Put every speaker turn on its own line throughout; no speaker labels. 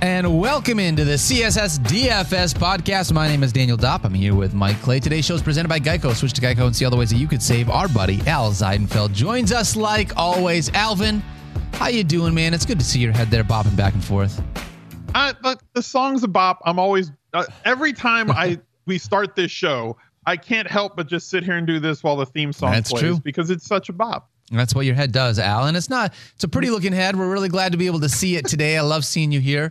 And welcome into the CSS DFS podcast. My name is Daniel Dopp. I'm here with Mike Clay. Today's show is presented by Geico. Switch to Geico and see all the ways that you could save. Our buddy Al Zeidenfeld joins us like always. Alvin, how you doing, man? It's good to see your head there bobbing back and forth.
I, but the song's a bop. I'm always uh, every time I we start this show, I can't help but just sit here and do this while the theme song
That's
plays
true.
because it's such a bop.
That's what your head does, Al. And it's not, it's a pretty looking head. We're really glad to be able to see it today. I love seeing you here.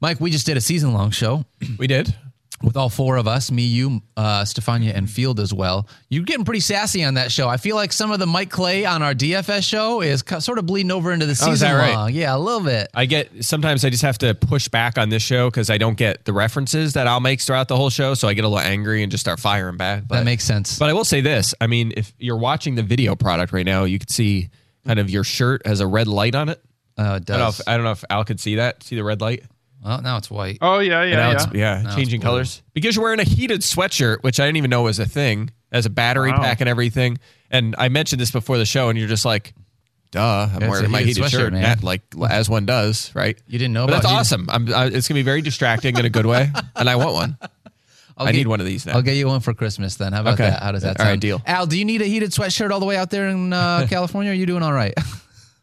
Mike, we just did a season long show
We did.
With all four of us me, you, uh, Stefania, and Field as well. You're getting pretty sassy on that show. I feel like some of the Mike Clay on our DFS show is co- sort of bleeding over into the season
Oh, is that right?
long. Yeah, a little bit.
I get sometimes I just have to push back on this show because I don't get the references that I'll make throughout the whole show. So I get a little angry and just start firing back. But,
that makes sense.
But I will say this: I mean, if you're watching the video product right now, you can see kind of your shirt has a red light on it.
uh, it
I don't if I don't know if Al could see that. See the red light?
Well, now it's white.
Oh yeah,
And
yeah,
now
yeah.
it's yeah,
Now
changing
blue.
colors because you're wearing a heated sweatshirt, which I didn't even know was a thing. As a battery
Wow.
pack and everything. And I mentioned this before the show, and you're just like, "Duh, I'm
It's
wearing
a
my
heated
heated
sweatshirt,
shirt,
man.
Yeah, like as one does, right?"
You didn't know
But
about
that's
you-
awesome. I'm, uh, it's gonna be very distracting in a good way, and I want one.
I'll
I
get-
need one of these now.
I'll get you one for Christmas then. How about
Okay.
that? How does that
All
sound?
right, deal.
Al, do you need a heated sweatshirt all the way out there in uh, California? Or are you doing all right?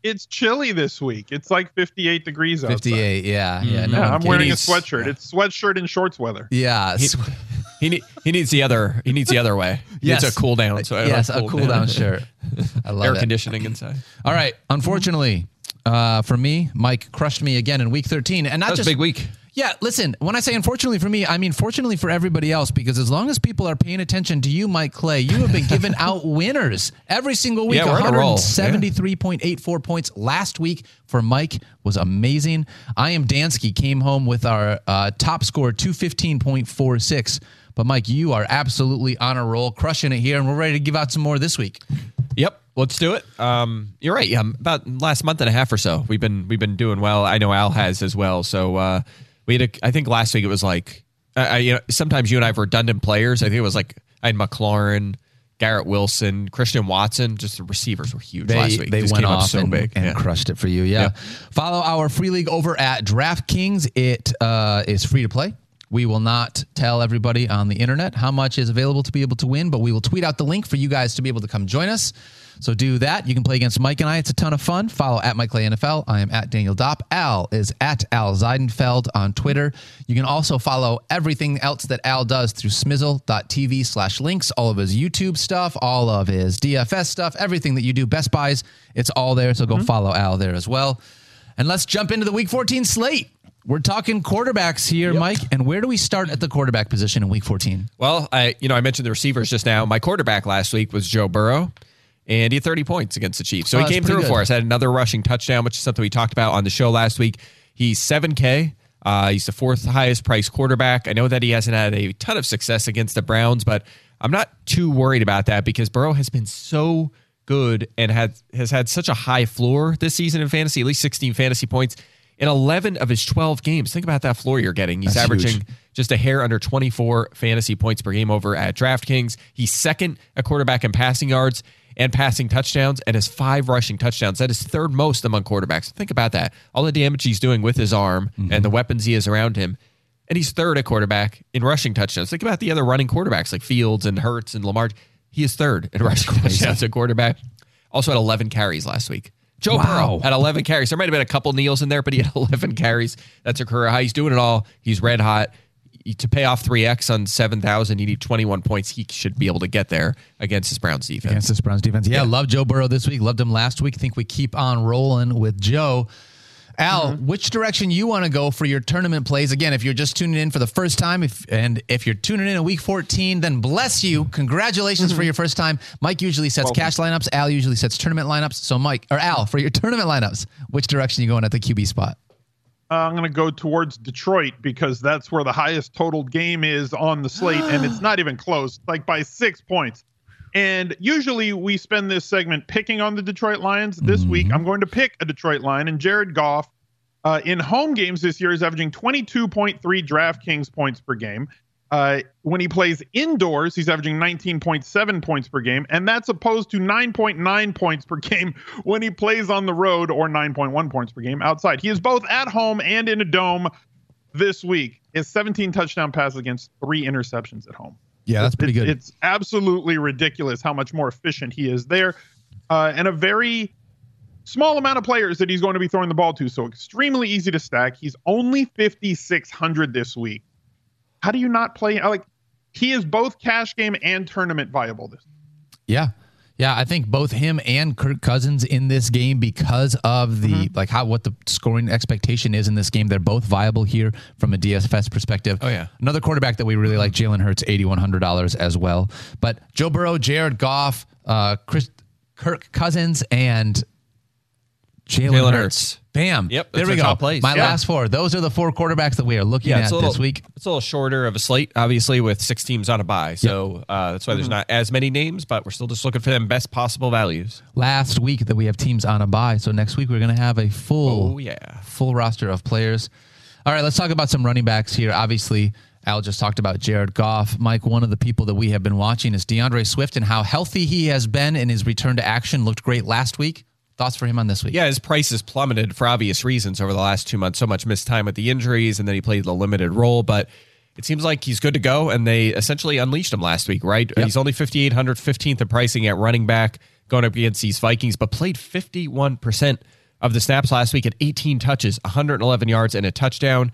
It's chilly this week. It's like 58 degrees outside.
58. Yeah. Yeah. No
Yeah,
one
I'm
cares.
wearing a
needs-
sweatshirt. It's sweatshirt and shorts weather.
Yeah.
He,
sw-
he, need, he needs the other. He needs the other way. He
Yes.
needs a cool down. So
yes,
like
a cool down shirt. I love
Air
it.
conditioning inside.
All right. Unfortunately, uh, for me, Mike crushed me again in week 13. And not
That was a
just
big week.
Yeah, listen, when I say unfortunately for me, I mean fortunately for everybody else because as long as people are paying attention to you, Mike Clay, you have been giving out winners every single week.
Yeah, we're on a roll.
173.84 points last week for Mike was amazing. I am Dansky came home with our uh, top score 215.46. But Mike, you are absolutely on a roll, crushing it here, and we're ready to give out some more this week.
Yep, let's do it. Um, you're right. Yeah, about last month and a half or so, we've been we've been doing well. I know Al has as well. So uh, we had. A, I think last week it was like, I, you know, sometimes you and I have redundant players. I think it was like I had McLaurin, Garrett Wilson, Christian Watson. Just the receivers were huge
They,
last week.
they
Just
went off
so
and,
big
and
Yeah.
crushed it for you. Yeah.
Yeah.
Follow our free league over at DraftKings. It uh, is free to play. We will not tell everybody on the internet how much is available to be able to win, but we will tweet out the link for you guys to be able to come join us. So do that. You can play against Mike and I. It's a ton of fun. Follow at Mike Clay NFL. I am at Daniel Dopp. Al is at Al Zeidenfeld on Twitter. You can also follow everything else that Al does through smizzle.tv slash links, all of his YouTube stuff, all of his DFS stuff, everything that you do, Best Buys, it's all there. So go mm-hmm. follow Al there as well. And let's jump into the week 14 slate. We're talking quarterbacks here, Mike. And where do we start at the quarterback position in week 14?
Well, I you know I mentioned the receivers just now. My quarterback last week was Joe Burrow, and he had 30 points against the Chiefs. So
Oh,
he came through
good.
for us. Had another rushing touchdown, which is something we talked about on the show last week. He's 7K. Uh, he's the fourth highest priced quarterback. I know that he hasn't had a ton of success against the Browns, but I'm not too worried about that because Burrow has been so good and had has had such a high floor this season in fantasy, at least 16 fantasy points in 11 of his 12 games. Think about that floor you're getting. He's
That's
averaging
huge.
just a hair under 24 fantasy points per game over at DraftKings. He's second at quarterback in passing yards and passing touchdowns and has five rushing touchdowns. That is third most among quarterbacks. Think about that. All the damage he's doing with his arm
Mm-hmm.
and the weapons he has around him. And he's third at quarterback in rushing touchdowns. Think about the other running quarterbacks like Fields and Hurts and Lamar. He is third in rushing touchdowns at quarterback. Also had 11 carries last week. Joe
Wow.
Burrow had 11 carries. There might have been a couple kneels in there, but he had 11 carries. That's a career high. He's doing it all. He's red hot. To pay off 3x on 7,000, you need 21 points. He should be able to get there against this Browns defense.
Against this Browns defense. Yeah, love Joe Burrow this week. Loved him last week. Think we keep on rolling with Joe. Al, mm-hmm. which direction you want to go for your tournament plays? Again, if you're just tuning in for the first time, if and if you're tuning in in week 14, then bless you. Congratulations for mm-hmm. your first time. Mike usually sets cash lineups. Al usually sets tournament lineups. So Mike or Al, for your tournament lineups, which direction you going at the QB spot?
Uh, I'm going to go towards Detroit because that's where the highest totaled game is on the slate, and it's not even close, like by six points. And usually we spend this segment picking on the Detroit Lions. This week, I'm going to pick a Detroit Lion, and Jared Goff Uh, in home games this year, is averaging 22.3 DraftKings points per game. Uh, when he plays indoors, he's averaging 19.7 points per game, and that's opposed to 9.9 points per game when he plays on the road, or 9.1 points per game outside. He is both at home and in a dome this week. His 17 touchdown passes against three interceptions at home.
Yeah, that's pretty good.
It's absolutely ridiculous how much more efficient he is there, uh, and a very small amount of players that he's going to be throwing the ball to. So extremely easy to stack. He's only 5600 this week. How do you not play? Like he is both cash game and tournament viable. This
Yeah. Yeah, I think both him and Kirk Cousins in this game because of the
Mm-hmm.
like how what the scoring expectation is in this game. They're both viable here from a DFS perspective.
Oh, yeah.
another quarterback that we really like, Jalen Hurts, eighty one hundred dollars as well. But Joe Burrow, Jared Goff, uh, Chris, Kirk Cousins, and Jalen Hurts. Bam.
Yep,
there
that's
we
our
go.
top plays.
My
Yeah.
last four. Those are the four quarterbacks that we are looking
Yeah,
at
it's a little
this week.
It's a little shorter of a slate, obviously, with six teams on a bye. So uh, that's why there's not as many names, but we're still just looking for them best possible values.
last week that we have teams on a bye. So next week we're going to have a full,
Oh, yeah.
full roster of players. All right, let's talk about some running backs here. Obviously, Al just talked about Jared Goff. Mike, one of the people that we have been watching is D'Andre Swift and how healthy he has been in his return to action. Looked great last week. Thoughts for him on this week?
Yeah, his price has plummeted for obvious reasons over the last two months. So much missed time with the injuries, and then he played the limited role. But it seems like he's good to go, and they essentially unleashed him last week, right? He's only 5,800, 15th in pricing at running back going up against these Vikings, but played 51% of the snaps last week at 18 touches, 111 yards, and a touchdown.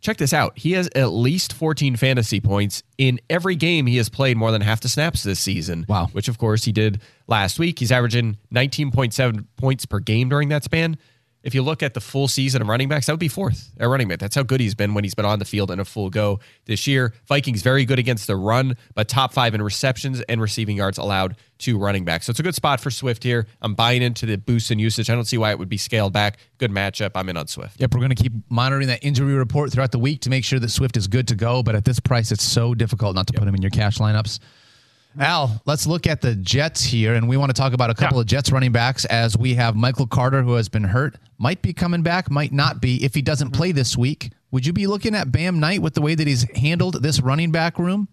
Check this out. He has at least 14 fantasy points in every game he has played more than half the snaps this season.
Wow.
Which, of course, he did last week. He's averaging 19.7 points per game during that span. If you look at the full season of running backs, that would be fourth at running back. That's how good he's been when he's been on the field in a full go this year. Vikings very good against the run, but top five in receptions and receiving yards allowed to running backs. So it's a good spot for Swift here. I'm buying into the boost in usage. I don't see why it would be scaled back. Good matchup. I'm in on Swift.
Yep, we're going to keep monitoring that injury report throughout the week to make sure that Swift is good to go. But at this price, it's so difficult not to put him in your cash lineups. Al, let's look at the Jets here, and we want to talk about a couple
Yeah.
of Jets running backs as we have Michael Carter, who has been hurt, might be coming back, might not be. If he doesn't play this week, would you be looking at Bam Knight with the way that he's handled this running back room?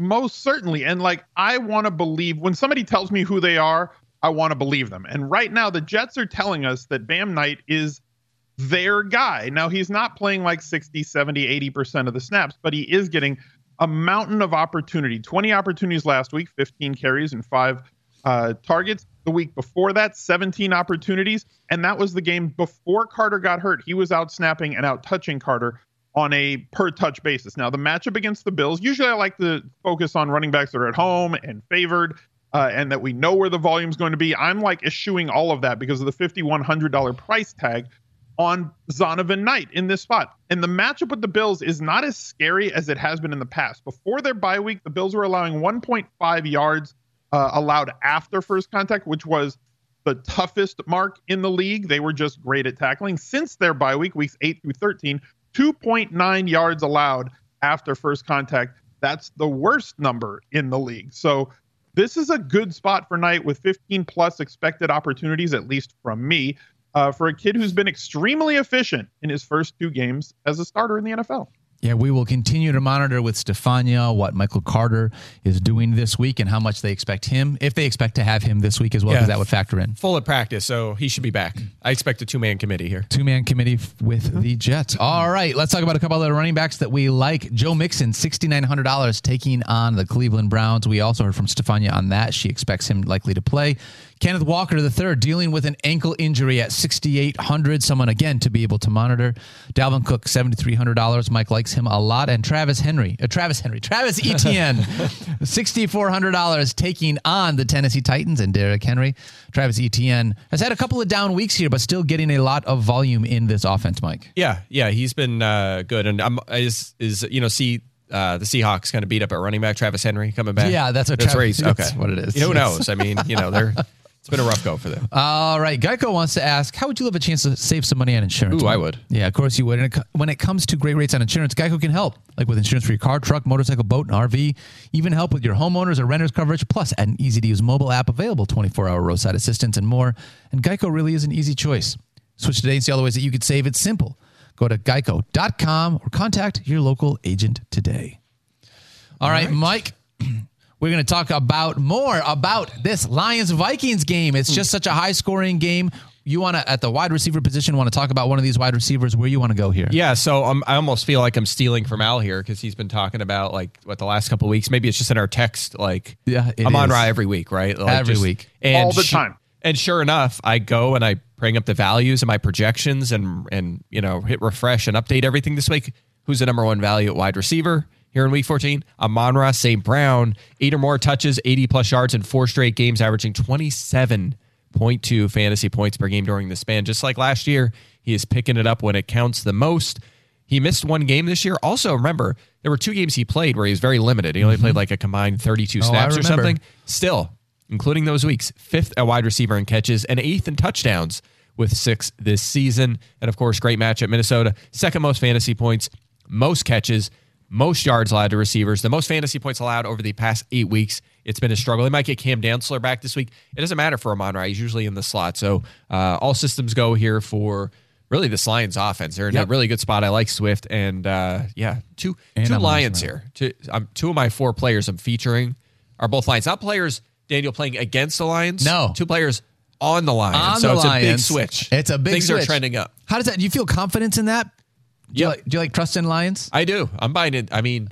most certainly, and like I want to believe when somebody tells me who they are, I want to believe them. And right now, the Jets are telling us that Bam Knight is their guy. Now, he's not playing like 60, 70, 80% of the snaps, but he is getting a mountain of opportunity 20 opportunities last week, 15 carries and five uh, targets. The week before that, 17 opportunities. And that was the game before Carter got hurt. He was out snapping and out touching Carter on a per touch basis. Now, the matchup against the Bills, usually I like to focus on running backs that are at home and favored. Uh, and that we know where the volume's going to be. I'm like eschewing all of that because of the $5,100 price tag on Zonovan Knight in this spot. And the matchup with the Bills is not as scary as it has been in the past. Before their bye week, the Bills were allowing 1.5 yards uh, allowed after first contact, which was the toughest mark in the league. They were just great at tackling. Since their bye week, weeks 8 through 13, 2.9 yards allowed after first contact. That's the worst number in the league. So this is a good spot for Knight with 15 plus expected opportunities, at least from me, uh, for a kid who's been extremely efficient in his first two games as a starter in the NFL.
Yeah, we will continue to monitor with Stefania what Michael Carter is doing this week and how much they expect him, if they expect to have him this week as well, because
Yeah.
that would factor in.
Full of practice, so he should be back. I expect a two man committee here.
Two man committee with the Jets. All right, let's talk about a couple other running backs that we like. Joe Mixon, $6,900 taking on the Cleveland Browns. We also heard from Stefania on that. She expects him likely to play. Kenneth Walker III dealing with an ankle injury at 6,800. Someone again to be able to monitor. Dalvin Cook, $7,300. Mike likes him a lot. And Travis Henry, uh, Travis Henry, Travis Etienne, $6,400 taking on the Tennessee Titans and Derrick Henry. Travis Etienne has had a couple of down weeks here, but still getting a lot of volume in this offense, Mike.
Yeah, yeah, he's been uh, good, and I'm is is you know see uh, the Seahawks kind of beat up at running back Travis Henry coming back.
Yeah, that's what
that's
Travis-
race. Okay,
that's what it is.
You know, who knows? I mean, you know, they're it's been a rough go for them.
All right. Geico wants to ask, how would you love a chance to save some money on insurance?
Ooh, I would.
Yeah, of course you would. And it when it comes to great rates on insurance, Geico can help, like with insurance for your car, truck, motorcycle, boat, and RV. Even help with your homeowners or renters coverage, plus an easy to use mobile app available 24 hour roadside assistance and more. And Geico really is an easy choice. Switch today and see all the ways that you could save. It's simple. Go to geico.com or contact your local agent today. all right, Mike. We're going to talk about more about this Lions Vikings game. It's just such a high scoring game. You want to, at the wide receiver position, want to talk about one of these wide receivers. Where you want to go here?
Yeah, so um, I almost feel like I'm stealing from Al here because he's been talking about like what the last couple of weeks. Maybe it's just in our text. Like,
Yeah, it
I'm on
is.
Ra every week, right? Like,
Every week.
and
All the
su-
time.
And sure enough, I go and I bring up the values and my projections and and you know hit refresh and update everything this week. Who's the number one value at wide receiver? Here in week 14, Amon Ra St. Brown, eight or more touches, 80 plus yards in four straight games, averaging 27.2 fantasy points per game during the span. Just like last year, he is picking it up when it counts the most. He missed one game this year. Also, remember, there were two games he played where he was very limited. He only played mm-hmm. like a combined 32
Oh,
snaps or something. Still, including those weeks, fifth at wide receiver in catches and eighth in touchdowns with six this season. And of course, great match at Minnesota. Second most fantasy points, most catches, most yards allowed to receivers, the most fantasy points allowed over the past eight weeks. It's been a struggle. They might get Cam Dantzler back this week. It doesn't matter for Amon Ra. He's usually in the slot. So uh, all systems go here for really this Lions offense. They're in
Yep.
a really good spot. I like Swift. And uh, yeah, two,
And
two
Amon
Lions here. Two, um, two of my four players I'm featuring are both Lions. Not players, Daniel, playing against the Lions.
No.
Two players on the Lions.
On
so
the
it's
Lions.
a big switch.
It's a big
Things are trending up.
How does that? Do you feel confidence in that? Do you like, do you like trust in Lions?
I do. I'm buying it. I mean,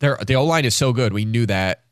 their the O line is so good. We knew that.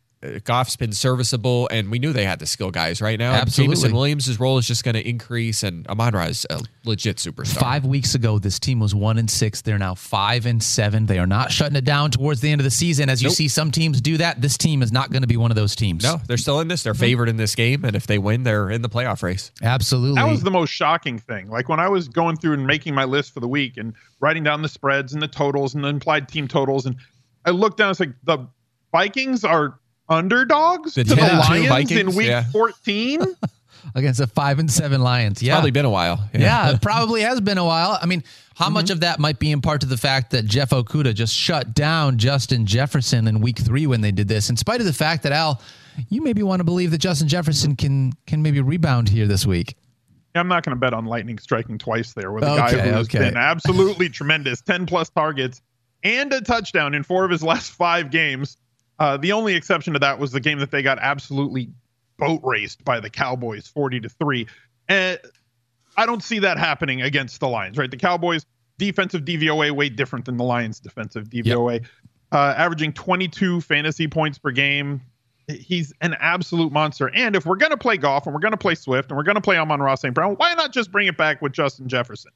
Goff's been serviceable, and we knew they had the skill guys right now.
Absolutely.
Jameson Williams' role is just going to increase, and Amon Ra is a legit superstar.
Five weeks ago, this team was one and six. They're now five and seven. They are not shutting it down towards the end of the season. As you
Nope.
see some teams do that, this team is not going to be one of those teams.
No, they're still in this. They're mhm. favored in this game, and if they win, they're in the playoff race.
absolutely.
That was the most shocking thing. Like when I was going through and making my list for the week and writing down the spreads and the totals and the implied team totals, and I looked down. It's like the Vikings are underdogs
The
to the
10-2
Lions in week
yeah.
14.
against the five and seven Lions. Yeah,
Probably been a while.
yeah, it probably has been a while. I mean, how much
Mm-hmm.
of that might be in part to the fact that Jeff Okudah just shut down Justin Jefferson in week three when they did this, in spite of the fact that Al, you maybe want to believe that Justin Jefferson can can maybe rebound here this week.
I'm not going to bet on lightning striking twice there with a
Okay,
guy who has
okay.
been absolutely tremendous 10 plus targets and a touchdown in four of his last five games. Uh, the only exception to that was the game that they got absolutely boat raced by the Cowboys 40 to 3. And I don't see that happening against the Lions, right? The Cowboys defensive DVOA way different than the Lions defensive DVOA. Uh, averaging 22 fantasy points per game. He's an absolute monster. And if we're going to play Goff and we're going to play Swift and we're going to play Amon Ra St. Brown, why not just bring it back with Justin Jefferson?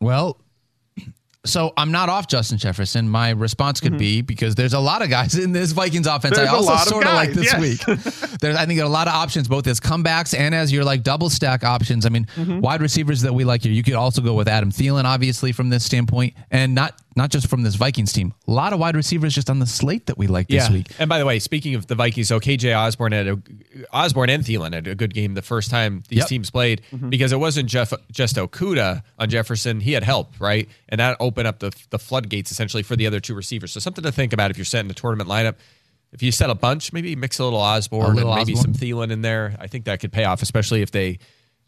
Well, so I'm not off Justin Jefferson. My response could be because there's a lot of guys in this Vikings offense.
Mm-hmm. There's
I also
lot of
sort of like this
yes.
week. There's, I think there are a lot of options, both as comebacks and as your like double stack options. I mean,
Mm-hmm.
wide receivers that we like here. You could also go with Adam Thielen, obviously from this standpoint, and not not just from this Vikings team. A lot of wide receivers just on the slate that we like this week.
And by the way, speaking of the Vikings, so KJ Osborn had a Osborn and Thielen had a good game the first time these
Yep.
teams played mm-hmm. because it wasn't Jeff just Okudah on Jefferson. He had help, right? And that opened up the the floodgates essentially for the other two receivers. So something to think about if you're setting a tournament lineup. If you set a bunch, maybe mix a little Osborn
little
and maybe
Osborn.
some Thielen in there. I think that could pay off, especially if they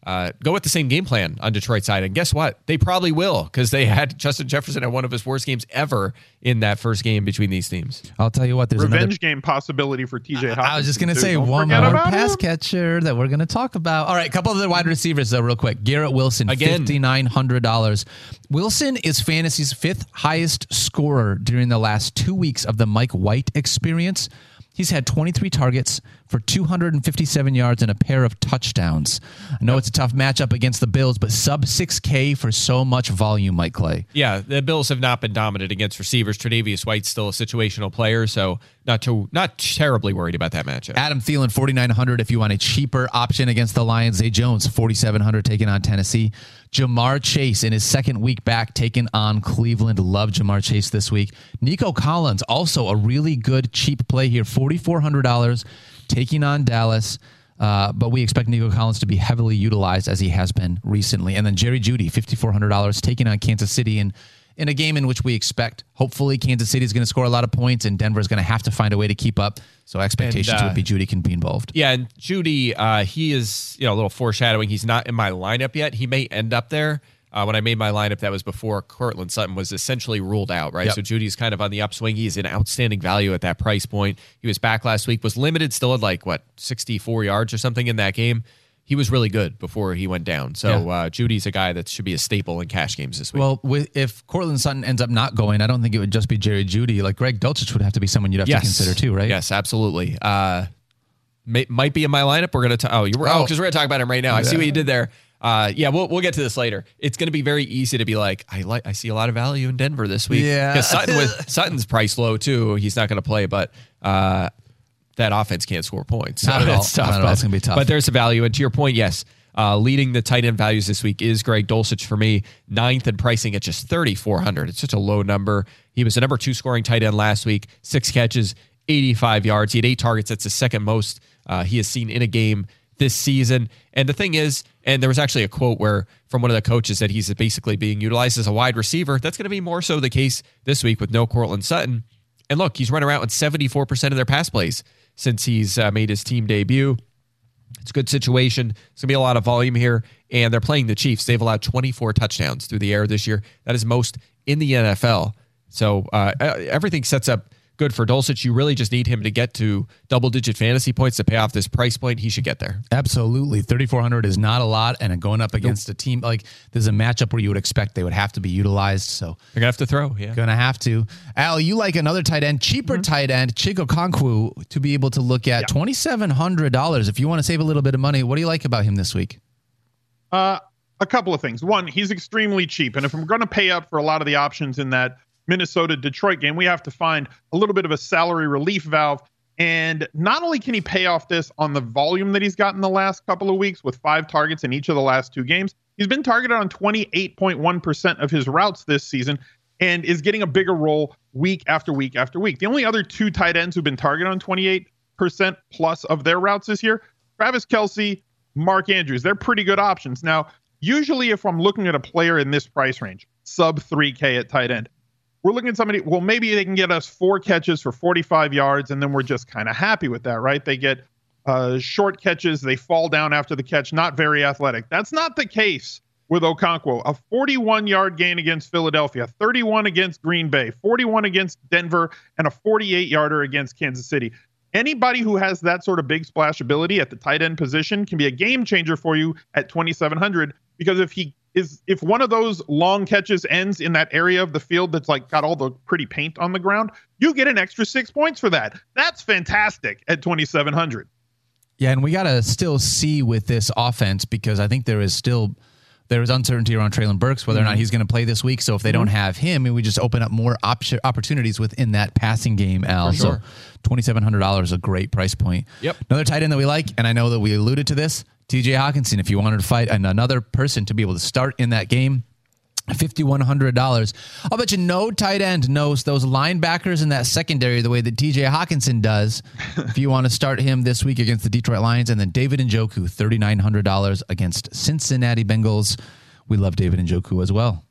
uh, go with the same game plan on Detroit side. And guess what? They probably will because they had Justin Jefferson at one of his worst games ever in that first game between these teams.
I'll tell you what. There's a
Revenge
another.
game possibility for TJ Hawkins.
I was just going to say
Don't
one
forget
more pass
him.
catcher that we're going to talk about. All right, a couple of the wide receivers though, real quick. Garrett Wilson,
Again.
fifty nine hundred dollars. Wilson is fantasy's fifth highest scorer during the last two weeks of the Mike White experience. He's had 23 targets for 257 yards and a pair of touchdowns. I know it's a tough matchup against the Bills, but sub 6K for so much volume, Mike Clay.
Yeah, the Bills have not been dominant against receivers. Tre'Davious White's still a situational player, so not too not terribly worried about that matchup.
Adam Thielen, 4,900 if you want a cheaper option against the Lions. Zay Jones, 4,700 taking on Tennessee. Ja'Marr Chase in his second week back taking on Cleveland. Love Ja'Marr Chase this week. Nico Collins, also a really good cheap play here, $4,400 taking on Dallas. Uh, but we expect Nico Collins to be heavily utilized as he has been recently. And then Jerry Jeudy, $5,400 taking on Kansas City. And in a game in which we expect, hopefully, Kansas City is going to score a lot of points and Denver is going to have to find a way to keep up. So expectations
uh,
would be Jeudy can be involved.
Yeah, and Jeudy, uh, he is you know a little foreshadowing. He's not in my lineup yet. He may end up there. Uh, when I made my lineup, that was before Courtland Sutton was essentially ruled out, right?
Yep.
So Jeudy's kind of on the upswing. He's an outstanding value at that price point. He was back last week, was limited, still had like what sixty four yards or something in that game. He was really good before he went down. So
Yeah.
uh, Jeudy's a guy that should be a staple in cash games this week.
Well, with, if Courtland Sutton ends up not going, I don't think it would just be Jerry Jeudy. Like Greg Dulcich would have to be someone you'd have to consider too, right?
Yes, absolutely. Uh, may, might be in my lineup. We're gonna. ta- oh, you were. Oh,
Oh.
because we're gonna talk about him right now. I see what you did there. Uh, yeah, we'll we'll get to this later. It's gonna be very easy to be like, I like, I see a lot of value in Denver this week.
Yeah.
because Sutton with Sutton's price low too. He's not gonna play, but uh, that offense can't score points.
Not at all.
It's tough.
Not
but-
It's gonna be tough.
But there's a value, and to your point, yes. Uh, leading the tight end values this week is Greg Dulcich for me, ninth in pricing at just 3,400. It's such a low number. He was the number two scoring tight end last week, six catches, 85 yards. He had eight targets. That's the second most uh, he has seen in a game this season. And the thing is, and there was actually a quote where from one of the coaches that he's basically being utilized as a wide receiver. That's going to be more so the case this week with no Courtland Sutton. And look, he's run around with 74% of their pass plays since he's uh, made his team debut. It's a good situation. It's going to be a lot of volume here. And they're playing the Chiefs. They've allowed 24 touchdowns through the air this year. That is most in the NFL. So uh, everything sets up good for Dulcich. You really just need him to get to double digit fantasy points to pay off this price point. He should get there.
Absolutely. 3,400 is not a lot. And going up against a team like there's a matchup where you would expect they would have to be utilized. So
They're going to have to throw. Yeah.
gonna have to. Al, you like another tight end, cheaper tight end, Chig Okonkwo, to be able to look at $2,700. If you want to save a little bit of money, what do you like about him this week?
Uh, a couple of things. One, he's extremely cheap, and if I'm going to pay up for a lot of the options in that Minnesota Detroit game, we have to find a little bit of a salary relief valve. And not only can he pay off this on the volume that he's gotten the last couple of weeks with five targets in each of the last two games, he's been targeted on 28.1% of his routes this season and is getting a bigger role week after week after week. The only other two tight ends who've been targeted on 28% plus of their routes this year, Travis Kelce, Mark Andrews. They're pretty good options. Now, usually if I'm looking at a player in this price range, sub 3K at tight end, we're looking at somebody, well, maybe they can get us four catches for 45 yards, and then we're just kind of happy with that, right? They get uh, short catches, they fall down after the catch, not very athletic. That's not the case with Okonkwo. A 41 yard gain against Philadelphia, 31 against Green Bay, 41 against Denver, and a 48 yarder against Kansas City. Anybody who has that sort of big splash ability at the tight end position can be a game changer for you at 2700 because if he is if one of those long catches ends in that area of the field that's like got all the pretty paint on the ground, you get an extra 6 points for that. That's fantastic at 2700.
Yeah, and we got to still see with this offense because I think there is still there is uncertainty around Treylon Burks whether or not mm-hmm. he's going to play this week. So if they don't mm-hmm. have him, we just open up more op- opportunities within that passing game. Al, so twenty seven hundred dollars is a great price point.
Yep.
Another tight end that we like, and I know that we alluded to this, T.J. Hockenson. If you wanted to fight another person to be able to start in that game. $5,100. I'll bet you no tight end knows those linebackers in that secondary the way that TJ Hockenson does. if you want to start him this week against the Detroit Lions, and then David Njoku, $3,900 against Cincinnati Bengals. We love David Njoku as well.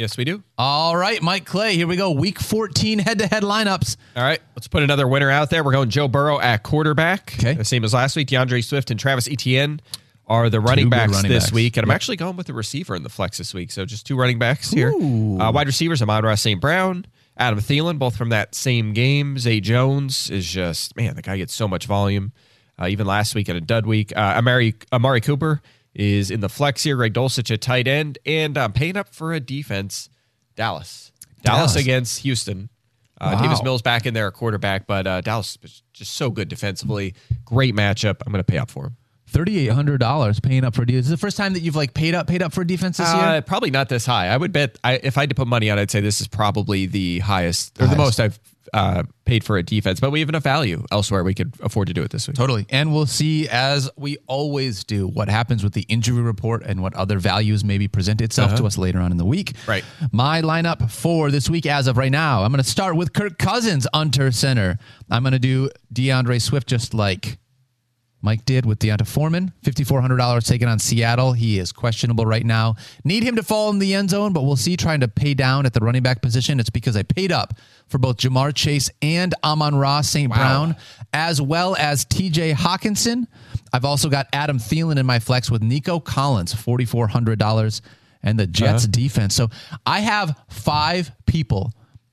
Yes, we do.
All right, Mike Clay, here we go. Week 14 head to head lineups.
All right, let's put another winner out there. We're going Joe Burrow at quarterback.
Okay.
The same as last week. D'Andre Swift and Travis Etienne are the running
good
backs
running
this
backs.
week. And I'm actually going with the receiver in the flex this week. So just two running backs here. Uh, wide receivers, Amon Ra St. Brown, Adam Thielen, both from that same game. Zay Jones is just, man, the guy gets so much volume. Uh, even last week at a dud week. Uh, Amari, Amari Cooper is in the flex here. Greg Dulcich at tight end. And I'm paying up for a defense. Dallas. Dallas,
Dallas.
against Houston. Uh,
Wow.
Davis Mills back in there at quarterback, but uh, Dallas is just so good defensively. Great matchup. I'm going to pay up for him.
$3,800 paying up for a defense. Is the first time that you've like paid up, paid up for a defense this
Uh,
year?
probably not this high. I would bet I, if I had to put money on, it, I'd say this is probably the highest or the
Highest.
most I've uh, paid for a defense. But we have enough value elsewhere. We could afford to do it this week.
Totally. And we'll see, as we always do, what happens with the injury report and what other values maybe present itself to us later on in the week.
Right.
My lineup for this week, as of right now, I'm going to start with Kirk Cousins under center. I'm going to do D'Andre Swift just like Mike did with D'Onta Foreman. $5,400 taken on Seattle. He is questionable right now. Need him to fall in the end zone, but we'll see. Trying to pay down at the running back position. It's because I paid up for both Ja'Marr Chase and Amon Ra St. Brown, as well as TJ Hockenson. I've also got Adam Thielen in my flex with Nico Collins, $4,400. and the Jets
Uh-huh.
defense. So I have five people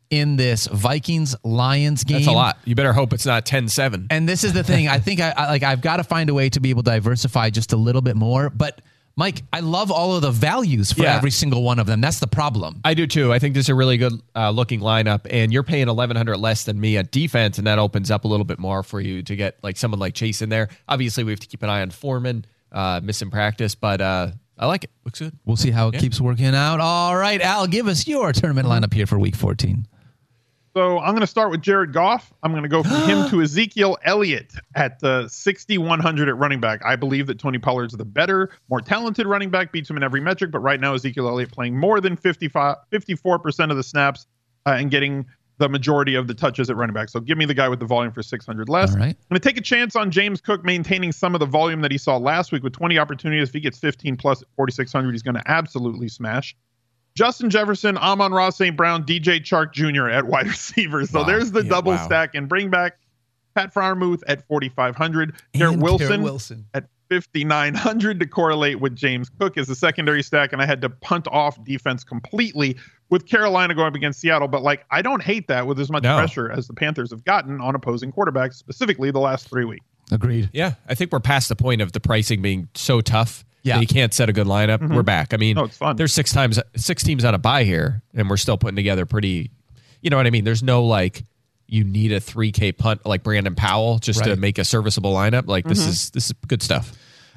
in this Vikings Lions game.
That's a lot. You better hope it's not 10-7.
And this is the thing. I think I, I like I've got to find a way to be able to diversify just a little bit more. But Mike, I love all of the values for
Yeah.
every single one of them. That's the problem.
I do too. I think this is a really good uh, looking lineup, and you're paying 1100 less than me at defense, and that opens up a little bit more for you to get like someone like Chase in there. Obviously, we have to keep an eye on Foreman, uh, missing practice, but uh, I like it. Looks good.
We'll see how it keeps working out. All right, Al, give us your tournament lineup here for Week 14.
So I'm going to start with Jared Goff. I'm going to go from him to Ezekiel Elliott at uh, 6,100 at running back. I believe that Tony Pollard's the better, more talented running back, beats him in every metric. But right now, Ezekiel Elliott playing more than 55, 54% of the snaps uh, and getting the majority of the touches at running back. So give me the guy with the volume for 600 less.
All right.
I'm going to take a chance on James Cook maintaining some of the volume that he saw last week with 20 opportunities. If he gets 15 plus at 4,600, he's going to absolutely smash. Justin Jefferson, Amon Ra St. Brown, DJ Chark Jr. at wide receiver. So
Wow.
there's the
Yeah,
double
wow.
stack and bring back Pat Freiermuth at 4,500. Garrett Wilson
Wilson.
at 5,900 to correlate with James Cook as the secondary stack. And I had to punt off defense completely with Carolina going up against Seattle. But like, I don't hate that with as much
No.
pressure as the Panthers have gotten on opposing quarterbacks, specifically the last three weeks.
Agreed.
Yeah, I think we're past the point of the pricing being so tough.
Yeah.
can't set a good lineup. We're mm-hmm. back. I mean,
No, it's fun.
there's six times six teams on a buy here, and we're still putting together pretty. You know what I mean? There's no like you need a 3K punt like Brandon Powell just to make a serviceable lineup. Like this mm-hmm. is this is good stuff.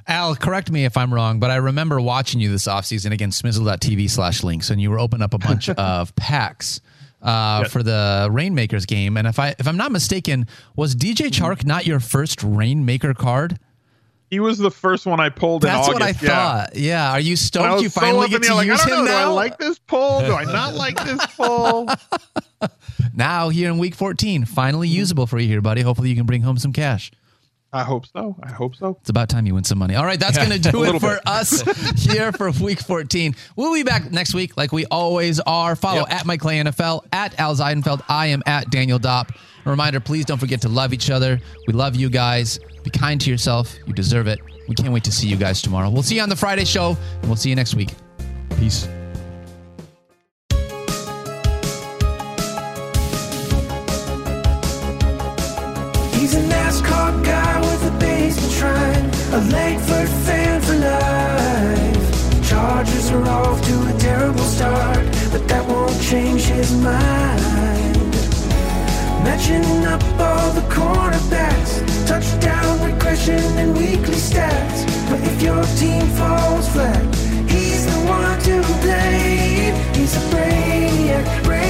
Al, correct me if I'm wrong, but I remember watching you this offseason again, smizzle.tv slash links, and you were opening up a bunch of packs uh, for the Rainmakers game. And if I if I'm not mistaken, was DJ mm-hmm. Chark not your first Rainmaker card?
He was the first one I pulled
That's
in
what I
yeah.
thought. Yeah. Are you stoked you
so
finally
up
get to
like,
use him
know,
now?
Do I like this pull? Do I not like this pull?
now here in week 14, finally mm-hmm. usable for you here, buddy. Hopefully you can bring home some cash.
I hope so. I hope so.
It's about time you win some money. All right, that's going to do it for
bit.
us here for week 14. We'll be back next week like we always are. Follow
Yep.
at Mike Clay NFL, at Al Zeidenfeld. I am at Daniel Dopp. A reminder, please don't forget to love each other. We love you guys. Be kind to yourself. You deserve it. We can't wait to see you guys tomorrow. We'll see you on the Friday show, and we'll see you next week. Peace.
He's a NASCAR guy with a basement shrine, a Langford fan for life. Chargers are off to a terrible start, but that won't change his mind. Matching up all the cornerbacks, touchdown regression and weekly stats. But if your team falls flat, he's the one to blame. He's a brainiac, brainiac